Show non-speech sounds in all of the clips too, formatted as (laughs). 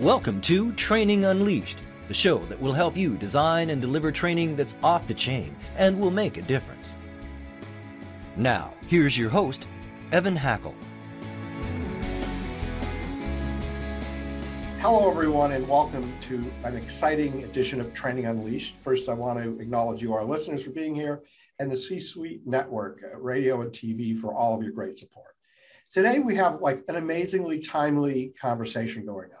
Welcome to Training Unleashed, the show that will help you design and deliver training that's off the chain and will make a difference. Now, here's your host, Evan Hackel. Hello, everyone, and welcome to an exciting edition of Training Unleashed. First, I want to acknowledge you, our listeners, for being here, and the C Suite Network, uh, radio and TV, for all of your great support. Today, we have like an amazingly timely conversation going on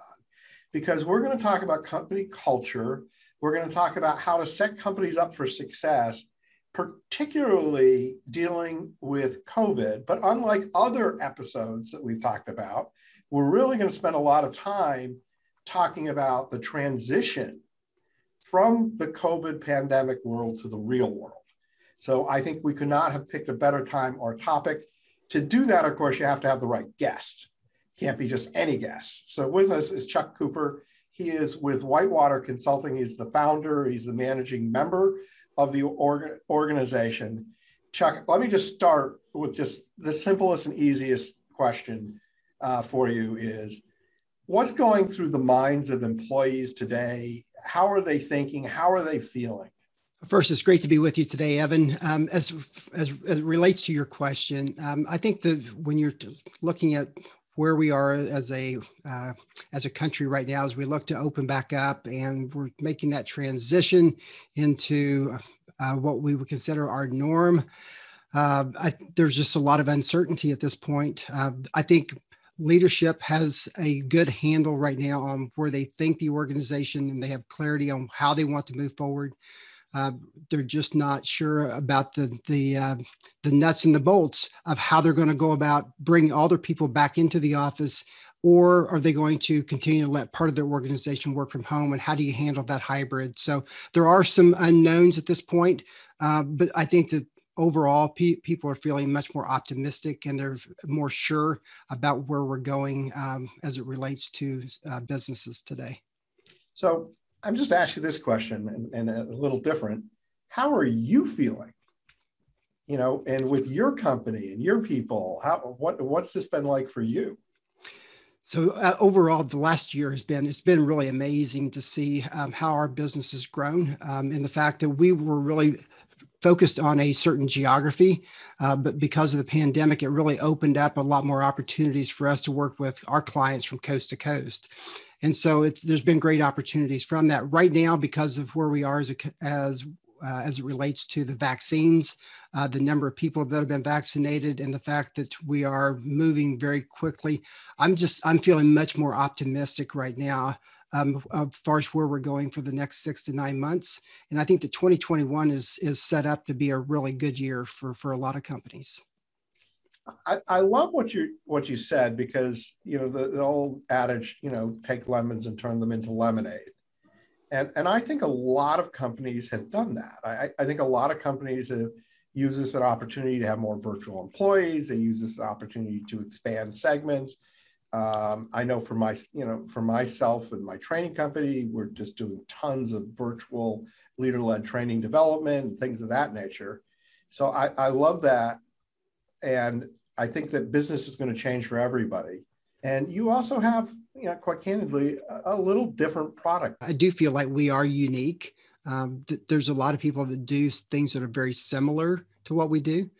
because we're going to talk about company culture. We're going to talk about how to set companies up for success, particularly dealing with COVID. But unlike other episodes that we've talked about, we're really going to spend a lot of time talking about the transition from the COVID pandemic world to the real world. So I think we could not have picked a better time or topic. To do that, of course, you have to have the right guest can't be just any guest. So with us is Chuck Cooper. He is with Whitewater Consulting. He's the founder, he's the managing member of the org- organization. Chuck, let me just start with just the simplest and easiest question uh, for you is what's going through the minds of employees today? How are they thinking? How are they feeling? First, it's great to be with you today, Evan. Um, as, as, as it relates to your question, um, I think that when you're looking at where we are as a uh, as a country right now as we look to open back up and we're making that transition into uh, what we would consider our norm. Uh, I, there's just a lot of uncertainty at this point. Uh, I think leadership has a good handle right now on where they think the organization and they have clarity on how they want to move forward. Uh, they're just not sure about the the uh, the nuts and the bolts of how they're going to go about bringing all their people back into the office or are they going to continue to let part of their organization work from home and how do you handle that hybrid? So there are some unknowns at this point uh, but i think that overall pe- people are feeling much more optimistic and they're more sure about where we're going um, as it relates to uh, businesses today. So I'm just asking you this question and, and a little different. How are you feeling? You know, and with your company and your people, how what what's this been like for you? So uh, overall, the last year has been it's been really amazing to see um, how our business has grown, um, and the fact that we were really focused on a certain geography, uh, but because of the pandemic, it really opened up a lot more opportunities for us to work with our clients from coast to coast. And so it's, there's been great opportunities from that right now because of where we are as a, as uh, as it relates to the vaccines, uh, the number of people that have been vaccinated, and the fact that we are moving very quickly. I'm just I'm feeling much more optimistic right now um, as far as where we're going for the next six to nine months. And I think that 2021 is is set up to be a really good year for for a lot of companies. I, I love what you what you said because you know the, the old adage you know take lemons and turn them into lemonade and and I think a lot of companies have done that. I, I think a lot of companies have used this as an opportunity to have more virtual employees. They use this opportunity to expand segments. Um, I know for my you know for myself and my training company, we're just doing tons of virtual leader-led training development and things of that nature. So I, I love that. And I think that business is going to change for everybody. And you also have, you know, quite candidly, a, a little different product. I do feel like we are unique. Um, th- there's a lot of people that do things that are very similar to what we do,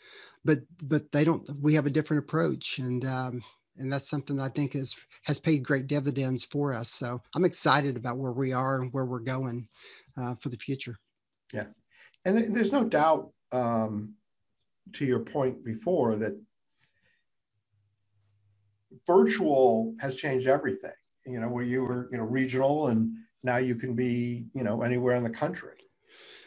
but but they don't. We have a different approach, and um, and that's something I think is has paid great dividends for us. So I'm excited about where we are and where we're going uh, for the future. Yeah, and there's no doubt um, to your point before that virtual has changed everything. You know, where you were, you know, regional and now you can be, you know, anywhere in the country.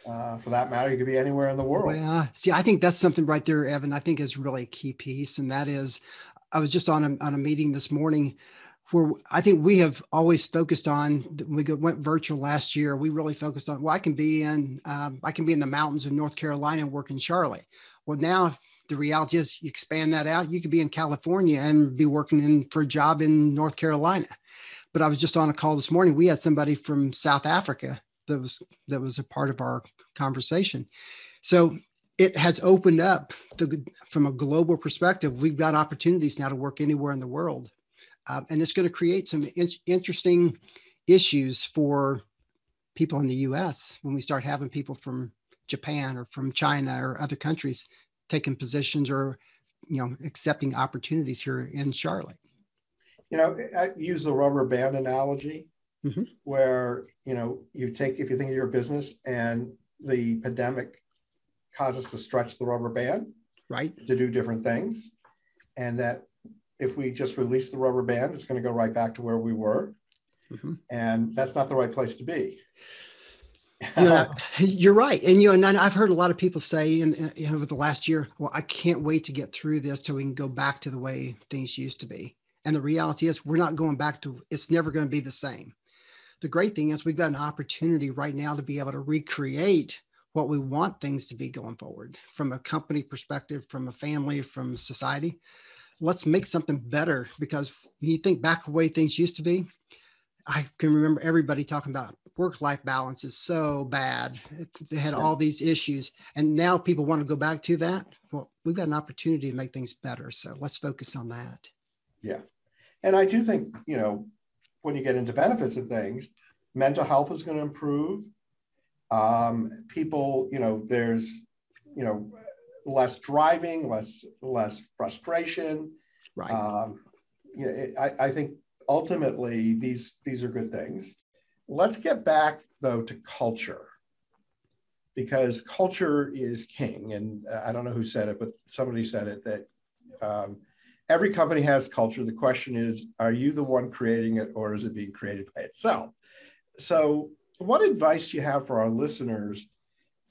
Uh, for that matter, you could be anywhere in the world. Well, see, I think that's something right there, Evan. I think is really a key piece, and that is, I was just on a on a meeting this morning where I think we have always focused on. We went virtual last year. We really focused on. Well, I can be in um, I can be in the mountains of North Carolina and work in Charlotte. Well, now the reality is you expand that out. You could be in California and be working in for a job in North Carolina. But I was just on a call this morning. We had somebody from South Africa that was that was a part of our conversation. So it has opened up the, from a global perspective. We've got opportunities now to work anywhere in the world uh, and it's going to create some in- interesting issues for people in the U.S. when we start having people from Japan or from China or other countries taking positions or you know accepting opportunities here in Charlotte. You know, I use the rubber band analogy, mm-hmm. where you know you take if you think of your business and the pandemic causes to stretch the rubber band, right, to do different things, and that if we just release the rubber band, it's going to go right back to where we were, mm-hmm. and that's not the right place to be. You know, you're right, and you know, and I've heard a lot of people say in, over the last year, "Well, I can't wait to get through this till we can go back to the way things used to be." And the reality is, we're not going back to. It's never going to be the same. The great thing is, we've got an opportunity right now to be able to recreate what we want things to be going forward from a company perspective, from a family, from society. Let's make something better because when you think back the way things used to be, I can remember everybody talking about work life balance is so bad. They had all these issues. And now people want to go back to that. Well, we've got an opportunity to make things better. So let's focus on that. Yeah. And I do think, you know, when you get into benefits and things, mental health is going to improve. Um, people, you know, there's, you know, less driving, less less frustration. Right. Um, you know, it, I, I think ultimately these these are good things. Let's get back though to culture because culture is king. And I don't know who said it, but somebody said it that um, every company has culture. The question is, are you the one creating it or is it being created by itself? So, what advice do you have for our listeners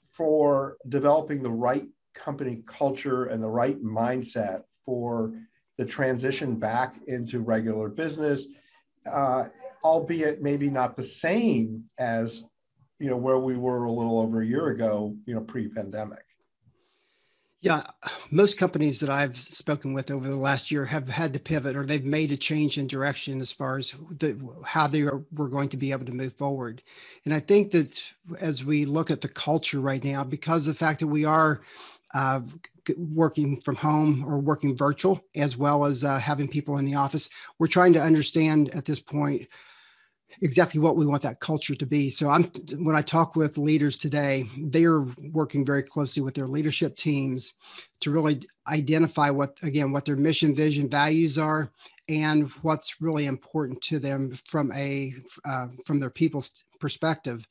for developing the right company culture and the right mindset for the transition back into regular business, uh, albeit maybe not the same as you know where we were a little over a year ago, you know, pre-pandemic. Yeah, most companies that I've spoken with over the last year have had to pivot or they've made a change in direction as far as the, how they are, were going to be able to move forward. And I think that as we look at the culture right now, because of the fact that we are uh, working from home or working virtual, as well as uh, having people in the office, we're trying to understand at this point exactly what we want that culture to be. So I'm when I talk with leaders today, they are working very closely with their leadership teams to really identify what again what their mission, vision, values are, and what's really important to them from a uh, from their people's perspective.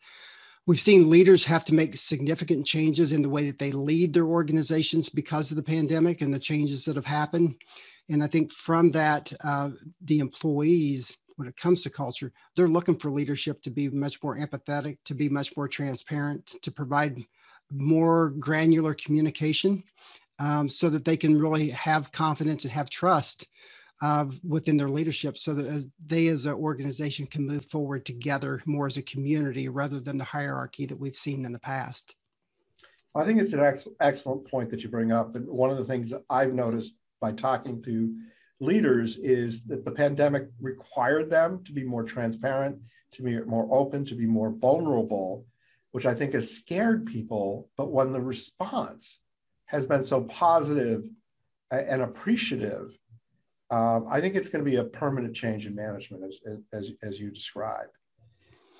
We've seen leaders have to make significant changes in the way that they lead their organizations because of the pandemic and the changes that have happened. And I think from that, uh, the employees when it comes to culture, they're looking for leadership to be much more empathetic, to be much more transparent, to provide more granular communication um, so that they can really have confidence and have trust uh, within their leadership so that as they as an organization can move forward together more as a community rather than the hierarchy that we've seen in the past. I think it's an ex- excellent point that you bring up. And one of the things that I've noticed by talking to leaders is that the pandemic required them to be more transparent, to be more open, to be more vulnerable, which I think has scared people. But when the response has been so positive and appreciative, um, I think it's going to be a permanent change in management, as, as, as you describe.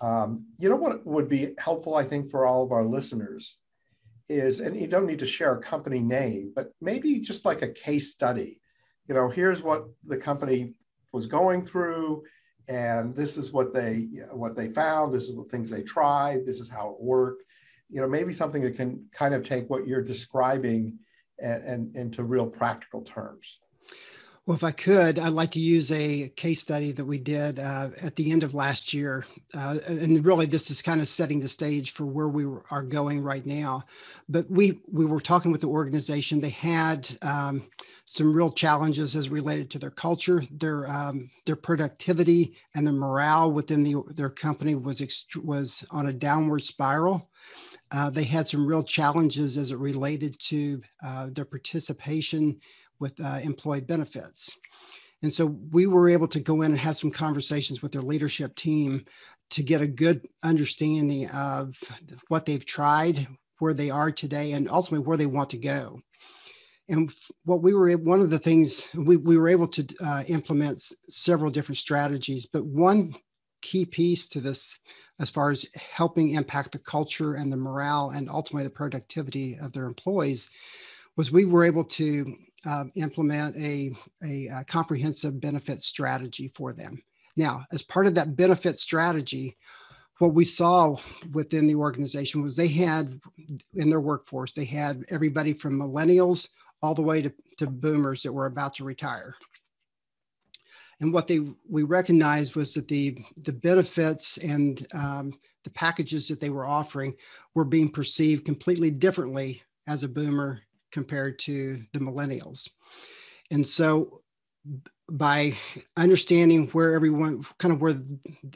Um, you know what would be helpful, I think, for all of our listeners is, and you don't need to share a company name, but maybe just like a case study you know, here's what the company was going through, and this is what they what they found. This is the things they tried. This is how it worked. You know, maybe something that can kind of take what you're describing and, and into real practical terms. Well, if I could, I'd like to use a case study that we did uh, at the end of last year. Uh, and really, this is kind of setting the stage for where we are going right now. But we, we were talking with the organization. They had um, some real challenges as related to their culture, their, um, their productivity, and their morale within the, their company was, ext- was on a downward spiral. Uh, they had some real challenges as it related to uh, their participation with uh, employee benefits. And so we were able to go in and have some conversations with their leadership team to get a good understanding of what they've tried, where they are today, and ultimately where they want to go. and what we were one of the things we, we were able to uh, implement several different strategies but one key piece to this as far as helping impact the culture and the morale and ultimately the productivity of their employees was we were able to uh, implement a, a, a comprehensive benefit strategy for them now as part of that benefit strategy what we saw within the organization was they had in their workforce they had everybody from millennials all the way to, to boomers that were about to retire. And what they we recognized was that the the benefits and um, the packages that they were offering were being perceived completely differently as a boomer compared to the millennials. And so by understanding where everyone kind of where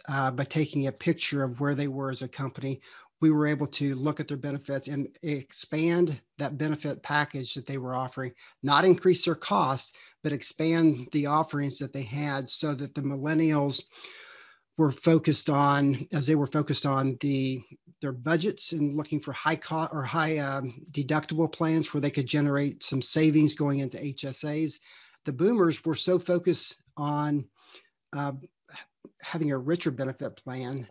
uh, by taking a picture of where they were as a company we were able to look at their benefits and expand that benefit package that they were offering, not increase their costs, but expand the offerings that they had so that the millennials were focused on as they were focused on the their budgets and looking for high cost or high um, deductible plans where they could generate some savings going into HSAs. The boomers were so focused on uh, having a richer benefit plan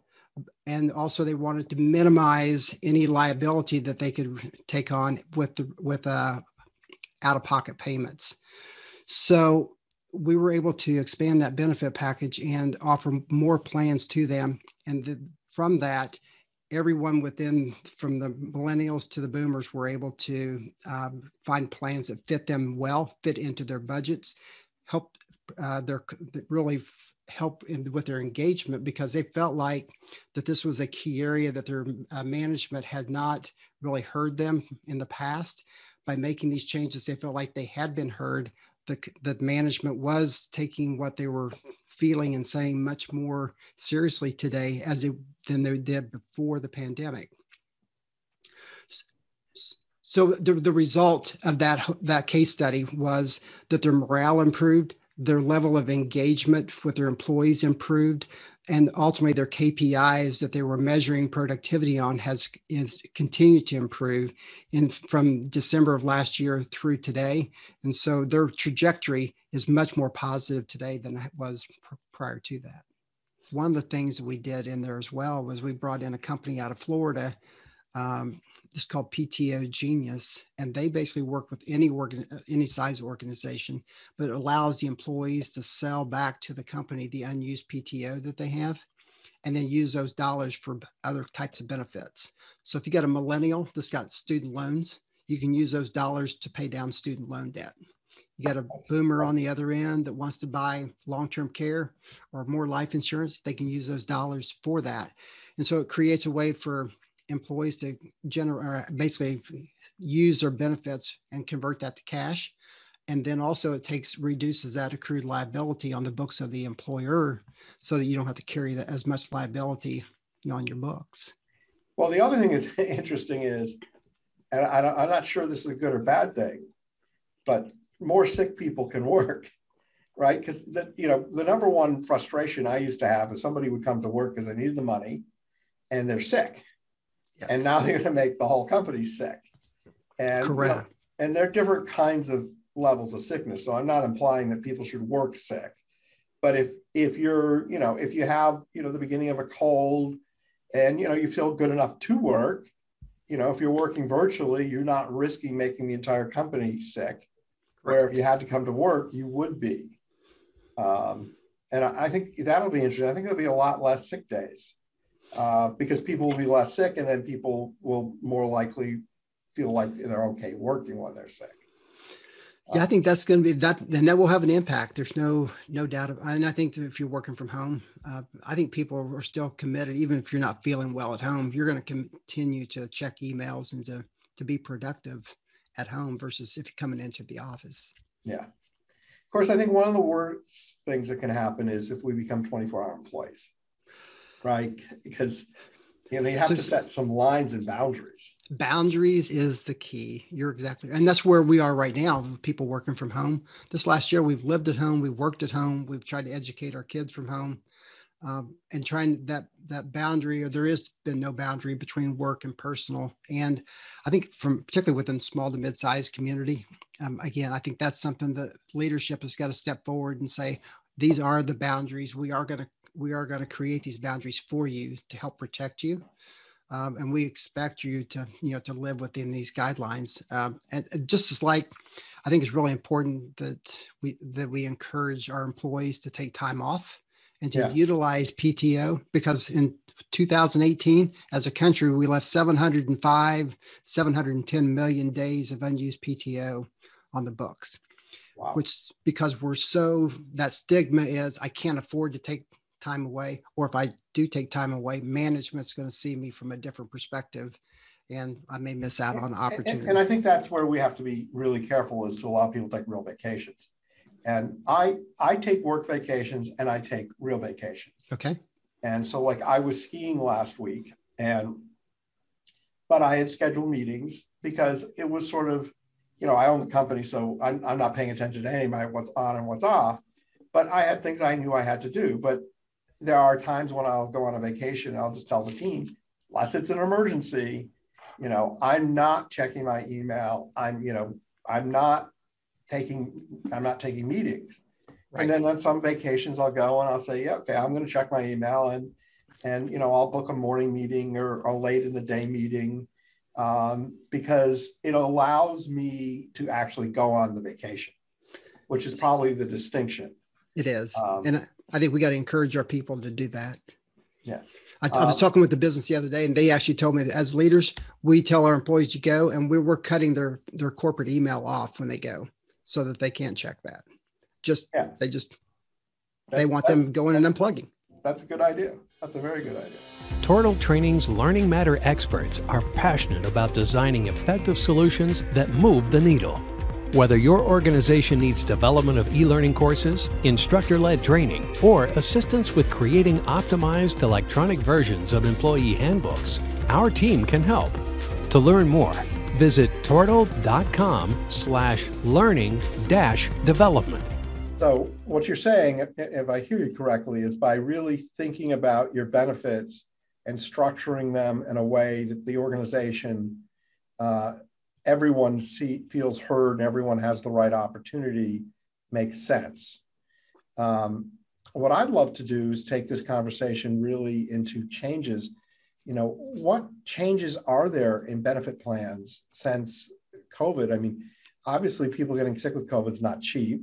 and also they wanted to minimize any liability that they could take on with the with uh, out of pocket payments. So we were able to expand that benefit package and offer more plans to them, and the, from that, everyone within from the millennials to the boomers were able to um, find plans that fit them well, fit into their budgets, help uh, their really help in, with their engagement because they felt like that this was a key area that their uh, management had not really heard them in the past. By making these changes, they felt like they had been heard. The, the management was taking what they were feeling and saying much more seriously today as it, than they did before the pandemic. So the, the result of that, that case study was that their morale improved, their level of engagement with their employees improved and ultimately their KPIs that they were measuring productivity on has is continued to improve in from December of last year through today. And so their trajectory is much more positive today than it was pr- prior to that. One of the things that we did in there as well was we brought in a company out of Florida um, it's called PTO Genius, and they basically work with any organ, any size organization, but it allows the employees to sell back to the company the unused PTO that they have, and then use those dollars for other types of benefits. So if you got a millennial that's got student loans, you can use those dollars to pay down student loan debt. You got a boomer on the other end that wants to buy long-term care or more life insurance, they can use those dollars for that. And so it creates a way for employees to generate basically use their benefits and convert that to cash. And then also it takes reduces that accrued liability on the books of the employer so that you don't have to carry that as much liability on your books. Well the other thing that's (laughs) interesting is and I, i'm not sure this is a good or bad thing but more sick people can work (laughs) right? Because the you know the number one frustration i used to have is somebody would come to work because they needed the money and they're sick Yes. And now (laughs) they're going to make the whole company sick. And, Correct. You know, and there are different kinds of levels of sickness. So I'm not implying that people should work sick. But if if you're, you know, if you have, you know, the beginning of a cold and you know you feel good enough to work, you know, if you're working virtually, you're not risking making the entire company sick. Where if you had to come to work, you would be. Um, and I, I think that'll be interesting. I think there'll be a lot less sick days uh, because people will be less sick and then people will more likely feel like they're okay working when they're sick. Yeah, I think that's going to be that, and that will have an impact. There's no no doubt. Of, and I think if you're working from home, uh, I think people are still committed, even if you're not feeling well at home. You're going to continue to check emails and to to be productive at home versus if you're coming into the office. Yeah, of course. I think one of the worst things that can happen is if we become 24 hour employees right? (laughs) Because you know you have so, to set some lines and boundaries. Boundaries is the key. You're exactly, and that's where we are right now. People working from home. This last year, we've lived at home, we've worked at home, we've tried to educate our kids from home, um, and trying that that boundary. Or there has been no boundary between work and personal. And I think from particularly within small to mid-sized community, um, again, I think that's something that leadership has got to step forward and say, these are the boundaries. We are going to we are going to create these boundaries for you to help protect you. Um, and we expect you to you know to live within these guidelines um, and, and, just as like i think it's really important that we that we encourage our employees to take time off and to yeah. utilize pto because in 2018 as a country we left 705 710 million days of unused pto on the books wow. which because we're so that stigma is i can't afford to take time away, or if I do take time away, management's going to see me from a different perspective and I may miss out on opportunity. And, and, I think that's where we have to be really careful is to allow people to take real vacations. And I I take work vacations and I take real vacations. Okay. And so like I was skiing last week and but I had scheduled meetings because it was sort of, you know, I own the company, so I'm, I'm not paying attention to anybody what's on and what's off. But I had things I knew I had to do. But there are times when I'll go on a vacation, I'll just tell the team, unless it's an emergency, you know, I'm not checking my email. I'm, you know, I'm not taking, I'm not taking meetings. Right. And then on some vacations, I'll go and I'll say, yeah, okay, I'm going to check my email and, and, you know, I'll book a morning meeting or, a late in the day meeting um, because it allows me to actually go on the vacation, which is probably the distinction. It is. Um, and I think we got to encourage our people to do that. Yeah. I, I, was um, talking with the business the other day, and they actually told me that as leaders, we tell our employees to go, and we're, we're cutting their their corporate email off when they go, so that they can't check that. Just yeah. they just that's, they want them going and unplugging. That's a good idea. That's a very good idea. Tortal Training's Learning Matter experts are passionate about designing effective solutions that move the needle. Whether your organization needs development of e learning courses, instructor led training, or assistance with creating optimized electronic versions of employee handbooks, our team can help. To learn more, visit tortal.com slash learning dash development. So, what you're saying, if I hear you correctly, is by really thinking about your benefits and structuring them in a way that the organization uh, everyone see, feels heard and everyone has the right opportunity makes sense. Um, what I'd love to do is take this conversation really into changes. You know, what changes are there in benefit plans since COVID? I mean, obviously, people getting sick with COVID is not cheap.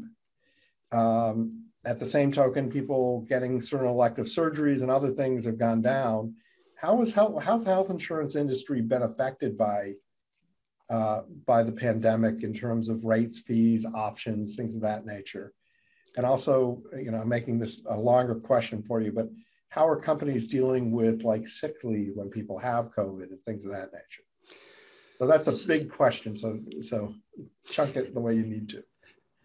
Um, at the same token, people getting certain elective surgeries and other things have gone down. How is health, how's the health insurance industry been affected by uh, by the pandemic in terms of rates, fees, options, things of that nature. And also, you know, I'm making this a longer question for you, but how are companies dealing with like sick leave when people have COVID and things of that nature? So that's a big question. So so chunk it the way you need to.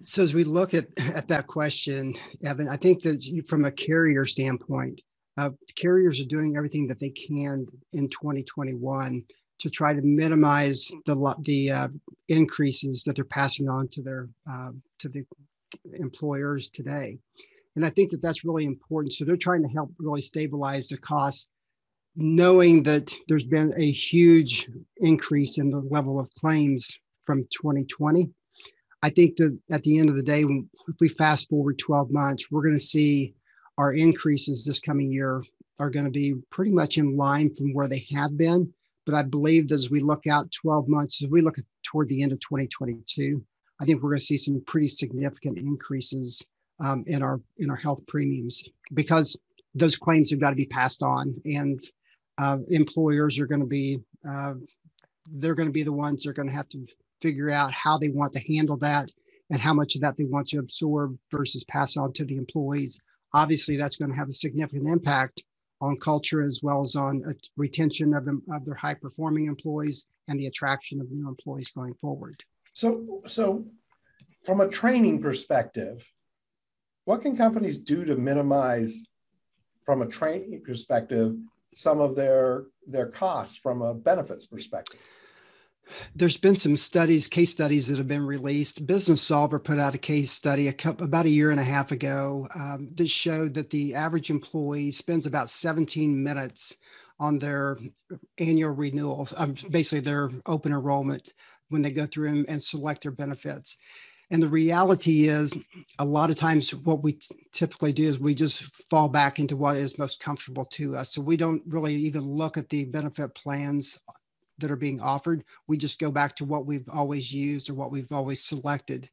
So as we look at at that question, Evan, I think that from a carrier standpoint, uh, carriers are doing everything that they can in 2021 to try to minimize the the uh, increases that they're passing on to their uh, to the employers today. And I think that that's really important. So they're trying to help really stabilize the costs, knowing that there's been a huge increase in the level of claims from 2020. I think that at the end of the day, if we fast forward 12 months, we're going to see our increases this coming year are going to be pretty much in line from where they have been but I believe that as we look out 12 months, as we look toward the end of 2022, I think we're going to see some pretty significant increases um, in our in our health premiums because those claims have got to be passed on, and uh, employers are going to be uh, they're going to be the ones that are going to have to figure out how they want to handle that and how much of that they want to absorb versus pass on to the employees. Obviously, that's going to have a significant impact on culture as well as on retention of, of their high performing employees and the attraction of new employees going forward. So, so from a training perspective, what can companies do to minimize, from a training perspective, some of their their costs from a benefits perspective? There's been some studies, case studies that have been released. Businessolver put out a case study a couple, about a year and a half ago um, that showed that the average employee spends about 17 minutes on their annual renewal, um, basically their open enrollment when they go through and, and select their benefits. And the reality is, a lot of times, what we t- typically do is we just fall back into what is most comfortable to us. So we don't really even look at the benefit plans that are being offered. We just go back to what we've always used or what we've always selected.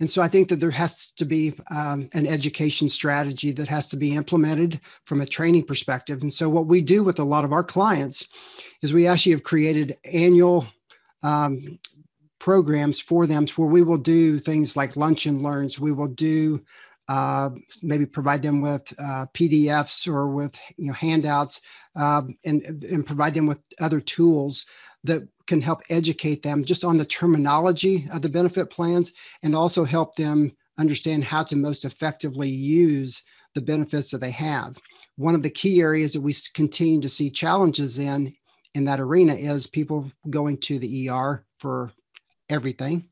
And so I think that there has to be um, an education strategy that has to be implemented from a training perspective. And so what we do with a lot of our clients is we actually have created annual um, programs for them where we will do things like lunch and learns. We will do uh, maybe provide them with uh, PDFs or with you know handouts um, and, and provide them with other tools that can help educate them just on the terminology of the benefit plans and also help them understand how to most effectively use the benefits that they have. One of the key areas that we continue to see challenges in in that arena is people going to the ER for everything.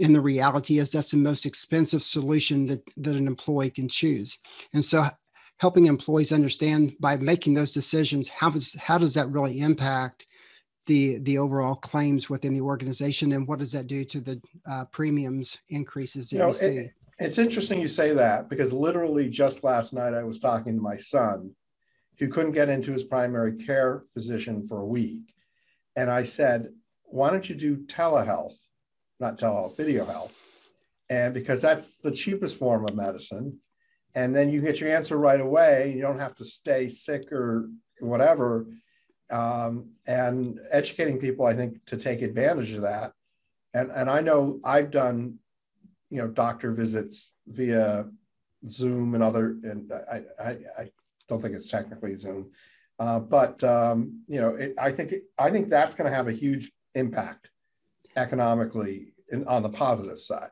And the reality is that's the most expensive solution that, that an employee can choose. And so helping employees understand by making those decisions, how does, how does that really impact the the overall claims within the organization and what does that do to the uh, premiums increases that you, know, you see? It, it's interesting you say that because literally just last night I was talking to my son who couldn't get into his primary care physician for a week. And I said, why don't you do telehealth, not telehealth, video health? And because that's the cheapest form of medicine. And then you get your answer right away. You don't have to stay sick or whatever um, and educating people, I think, to take advantage of that. And, and I know I've done, you know, doctor visits via Zoom and other, and I, I, I don't think it's technically Zoom, uh, but um, you know, it, I think I think that's going to have a huge impact economically in, on the positive side.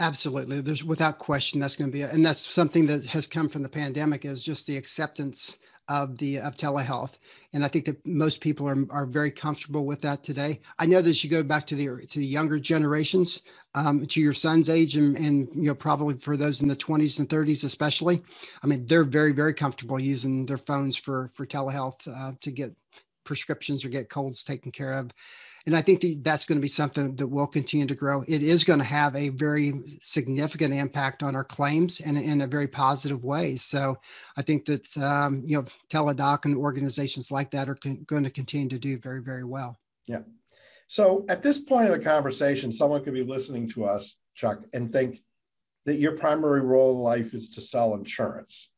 Absolutely, there's without question that's going to be, a, and that's something that has come from the pandemic is just the acceptance of the of telehealth. And i think that most people are, are very comfortable with that today. I know that you go back to the to the younger generations um, to your son's age and, and you know probably for those in the 20s and 30s especially i mean they're very very comfortable using their phones for for telehealth uh, to get prescriptions or get colds taken care of and I think that's going to be something that will continue to grow. It is going to have a very significant impact on our claims and in a very positive way. So I think that, um, you know, Teladoc and organizations like that are con- going to continue to do very, very well. Yeah. So at this point of the conversation, someone could be listening to us, Chuck, and think that your primary role in life is to sell insurance.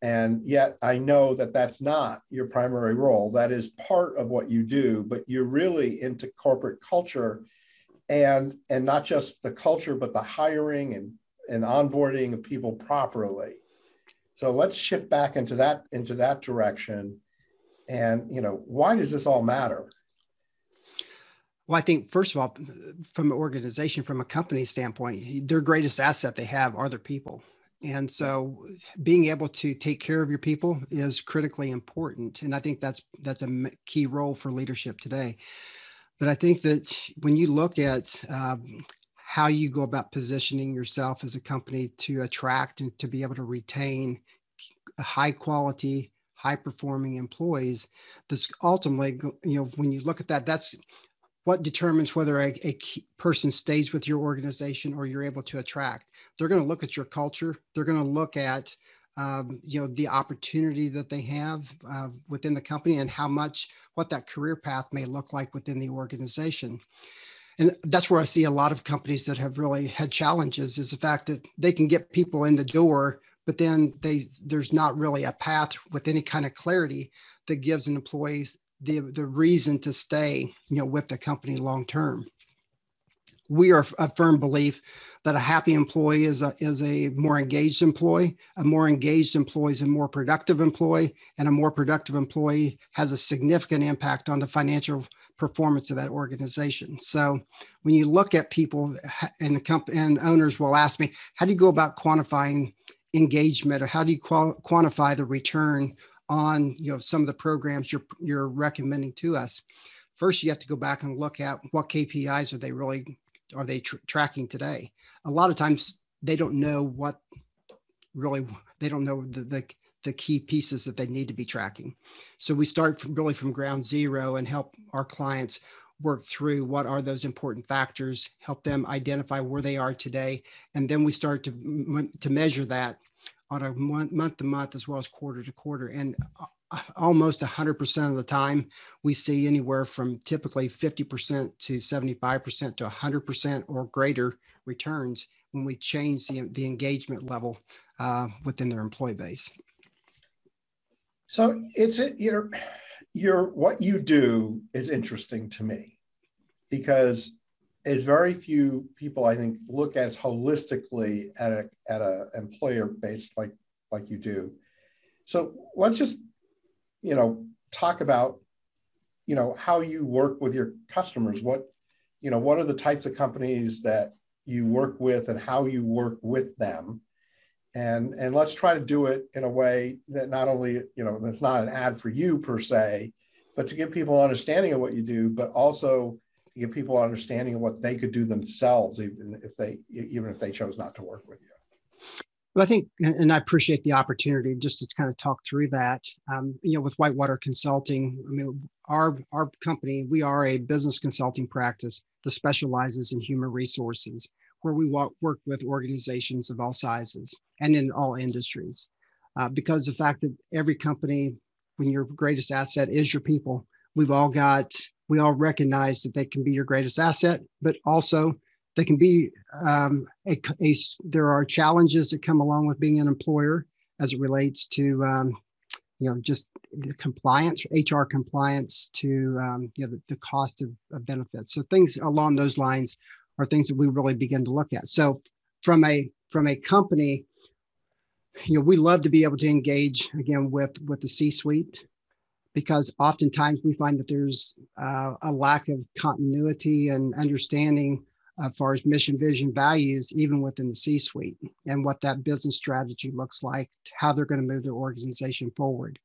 And yet I know that that's not your primary role. That is part of what you do, but you're really into corporate culture and and not just the culture, but the hiring and, and onboarding of people properly. So let's shift back into that into that direction. And you know, why does this all matter? Well, I think first of all, from an organization, from a company standpoint, their greatest asset they have are their people. And so being able to take care of your people is critically important. And I think that's that's a key role for leadership today. But I think that when you look at um, how you go about positioning yourself as a company to attract and to be able to retain high quality, high performing employees, this ultimately, you know, when you look at that, that's what determines whether a, a person stays with your organization or you're able to attract. They're going to look at your culture. They're going to look at um, you know the opportunity that they have uh, within the company and how much what that career path may look like within the organization. And that's where i see a lot of companies that have really had challenges is the fact that they can get people in the door but then they there's not really a path with any kind of clarity that gives an employee the the reason to stay you know with the company long term we are a firm belief that a happy employee is a, is a more engaged employee. A more engaged employee is a more productive employee, and a more productive employee has a significant impact on the financial performance of that organization. So, when you look at people, and the company and owners will ask me, "How do you go about quantifying engagement, or how do you qual- quantify the return on you know some of the programs you're you're recommending to us. First you have to go back and look at what kpis are they really are they tr- tracking today? A lot of times they don't know what really they don't know the, the the key pieces that they need to be tracking. So we start from really from ground zero and help our clients work through what are those important factors, help them identify where they are today, and then we start to to measure that on a month, to month as well as quarter to quarter. And uh, almost 100% of the time, we see anywhere from typically 50% to 75% to 100% or greater returns when we change the, the engagement level uh, within their employee base. So it's it, you know, your what you do is interesting to me because there's very few people I think look as holistically at a at a employer based like like you do. So let's just you know talk about you know how you work with your customers. What you know what are the types of companies that you work with and how you work with them and and let's try to do it in a way that not only you know that's not an ad for you per se but to give people an understanding of what you do but also give people an understanding of what they could do themselves even if they even if they chose not to work with you well, I think, and I appreciate the opportunity just to kind of talk through that. Um, you know, with Whitewater Consulting, I mean, our our company, we are a business consulting practice that specializes in human resources where we walk, work with organizations of all sizes and in all industries. Uh, because the fact that every company, when your greatest asset is your people, we've all got, we all recognize that they can be your greatest asset, but also they can be, um, a, a, there are challenges that come along with being an employer as it relates to, um, you know, just compliance, HR compliance to, um, you know, the, the cost of, of benefits. So things along those lines are things that we really begin to look at. So from a from a company, you know, we love to be able to engage again with with the C-suite because oftentimes we find that there's uh, a lack of continuity and understanding as far as mission, vision, values, even within the C-suite, and what that business strategy looks like, how they're going to move their organization forward,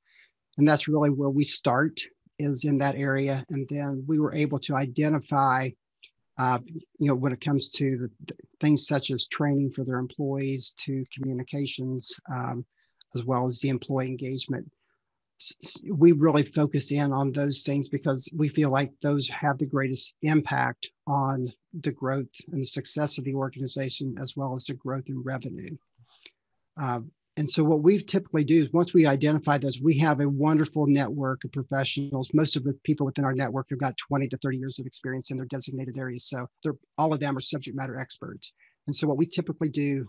and that's really where we start is in that area, and then we were able to identify uh, you know, when it comes to the, the, things such as training for their employees, to communications, um, as well as the employee engagement. We really focus in on those things because we feel like those have the greatest impact on the growth and the success of the organization, as well as the growth in revenue. Uh, and so what we typically do is once we identify those, we have a wonderful network of professionals. Most of the people within our network have got 20 to 30 years of experience in their designated areas. So they're all of them are subject matter experts. And so what we typically do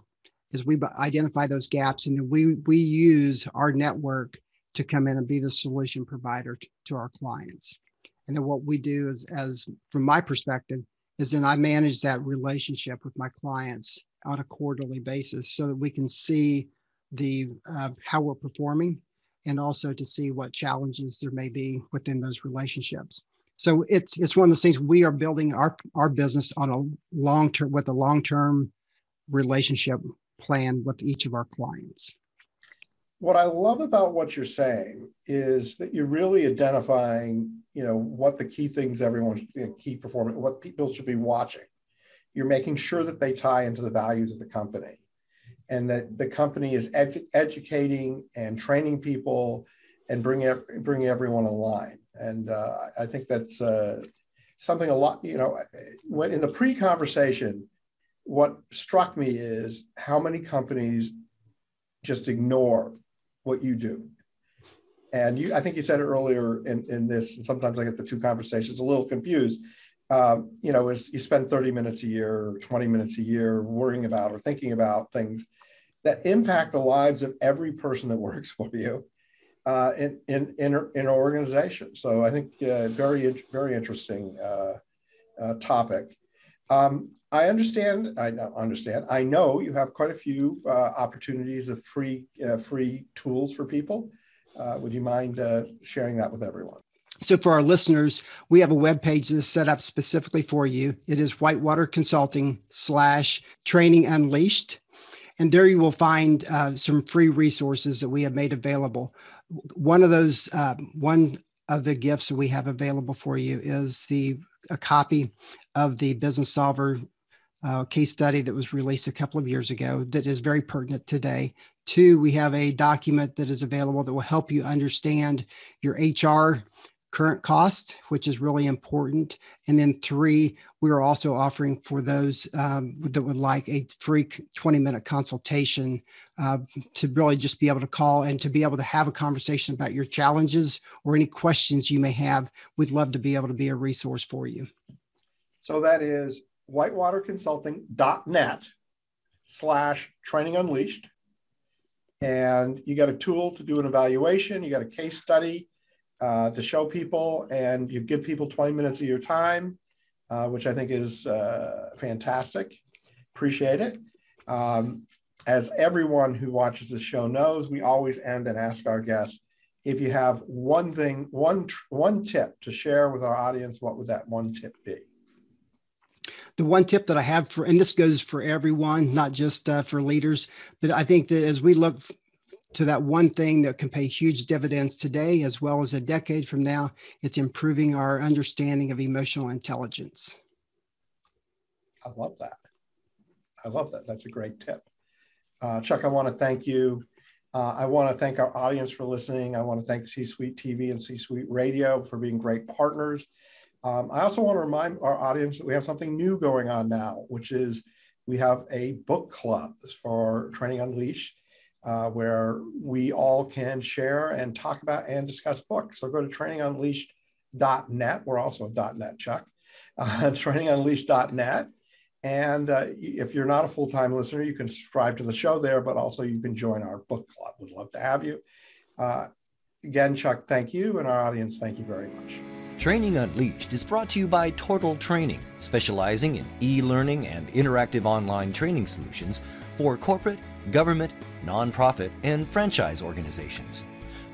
is we identify those gaps and then we we use our network to come in and be the solution provider to, to our clients. And then what we do is as from my perspective, is then I manage that relationship with my clients on a quarterly basis so that we can see the uh, how we're performing and also to see what challenges there may be within those relationships so it's it's one of those things we are building our our business on a long term with a long term relationship plan with each of our clients what i love about what you're saying is that you're really identifying you know what the key things everyone you know, key performance what people should be watching you're making sure that they tie into the values of the company and that the company is ed- educating and training people and bringing bringing everyone online. And uh, I think that's uh, something a lot. You know, when in the pre-conversation, what struck me is how many companies just ignore what you do. And you, I think you said it earlier in, in this, and sometimes I get the two conversations a little confused. Um, you know, is you spend 30 minutes a year or 20 minutes a year worrying about or thinking about things that impact the lives of every person that (laughs) works for you uh, in, in, in, in, an organization. So I think uh, very, very interesting uh, uh topic. Um, I understand, I understand, I know you have quite a few uh, opportunities of free, uh, free tools for people. would you mind sharing that with everyone? So for our listeners, we have a web page that's set up specifically for you. It is Whitewater Consulting slash Training Unleashed. And there you will find uh, some free resources that we have made available. One of those, uh, one of the gifts we have available for you is the a copy of the Businessolver uh, case study that was released a couple of years ago that is very pertinent today. Two, we have a document that is available that will help you understand your HR current cost, which is really important. And then three, we are also offering for those um, that would like a free 20 minute consultation uh, to really just be able to call and to be able to have a conversation about your challenges or any questions you may have. We'd love to be able to be a resource for you. So that is whitewaterconsulting.net slash training unleashed. And you got a tool to do an evaluation, you got a case study uh, to show people, and you give people 20 minutes of your time, uh, which I think is uh, fantastic. Appreciate it. Um, as everyone who watches this show knows, we always end and ask our guests if you have one thing, one one tip to share with our audience, what would that one tip be? The one tip that I have for, and this goes for everyone, not just uh, for leaders, but I think that as we look to that one thing that can pay huge dividends today as well as a decade from now, it's improving our understanding of emotional intelligence. I love that. I love that. That's a great tip. Uh, Chuck, I want to thank you. Uh, I want to thank our audience for listening. I want to thank C Suite TV and C Suite Radio for being great partners. Um, I also want to remind our audience that we have something new going on now, which is we have a book club for Training Unleashed, uh, where we all can share and talk about and discuss books. So go to trainingunleashed.net. We're also a .net, Chuck. (laughs) Uh, trainingunleashed.net. And uh, if you're not a full-time listener, you can subscribe to the show there, but also you can join our book club. We'd love to have you. Uh, again, Chuck, thank you, and our audience, thank you very much. Training Unleashed is brought to you by Tortal Training, specializing in e learning and interactive online training solutions for corporate, government, nonprofit, and franchise organizations.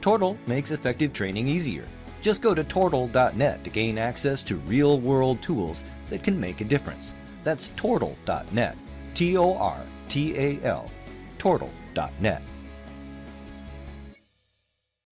Tortal makes effective training easier. Just go to tortal.net to gain access to real world tools that can make a difference. That's tortal.net. T O R T A L. Tortal.net.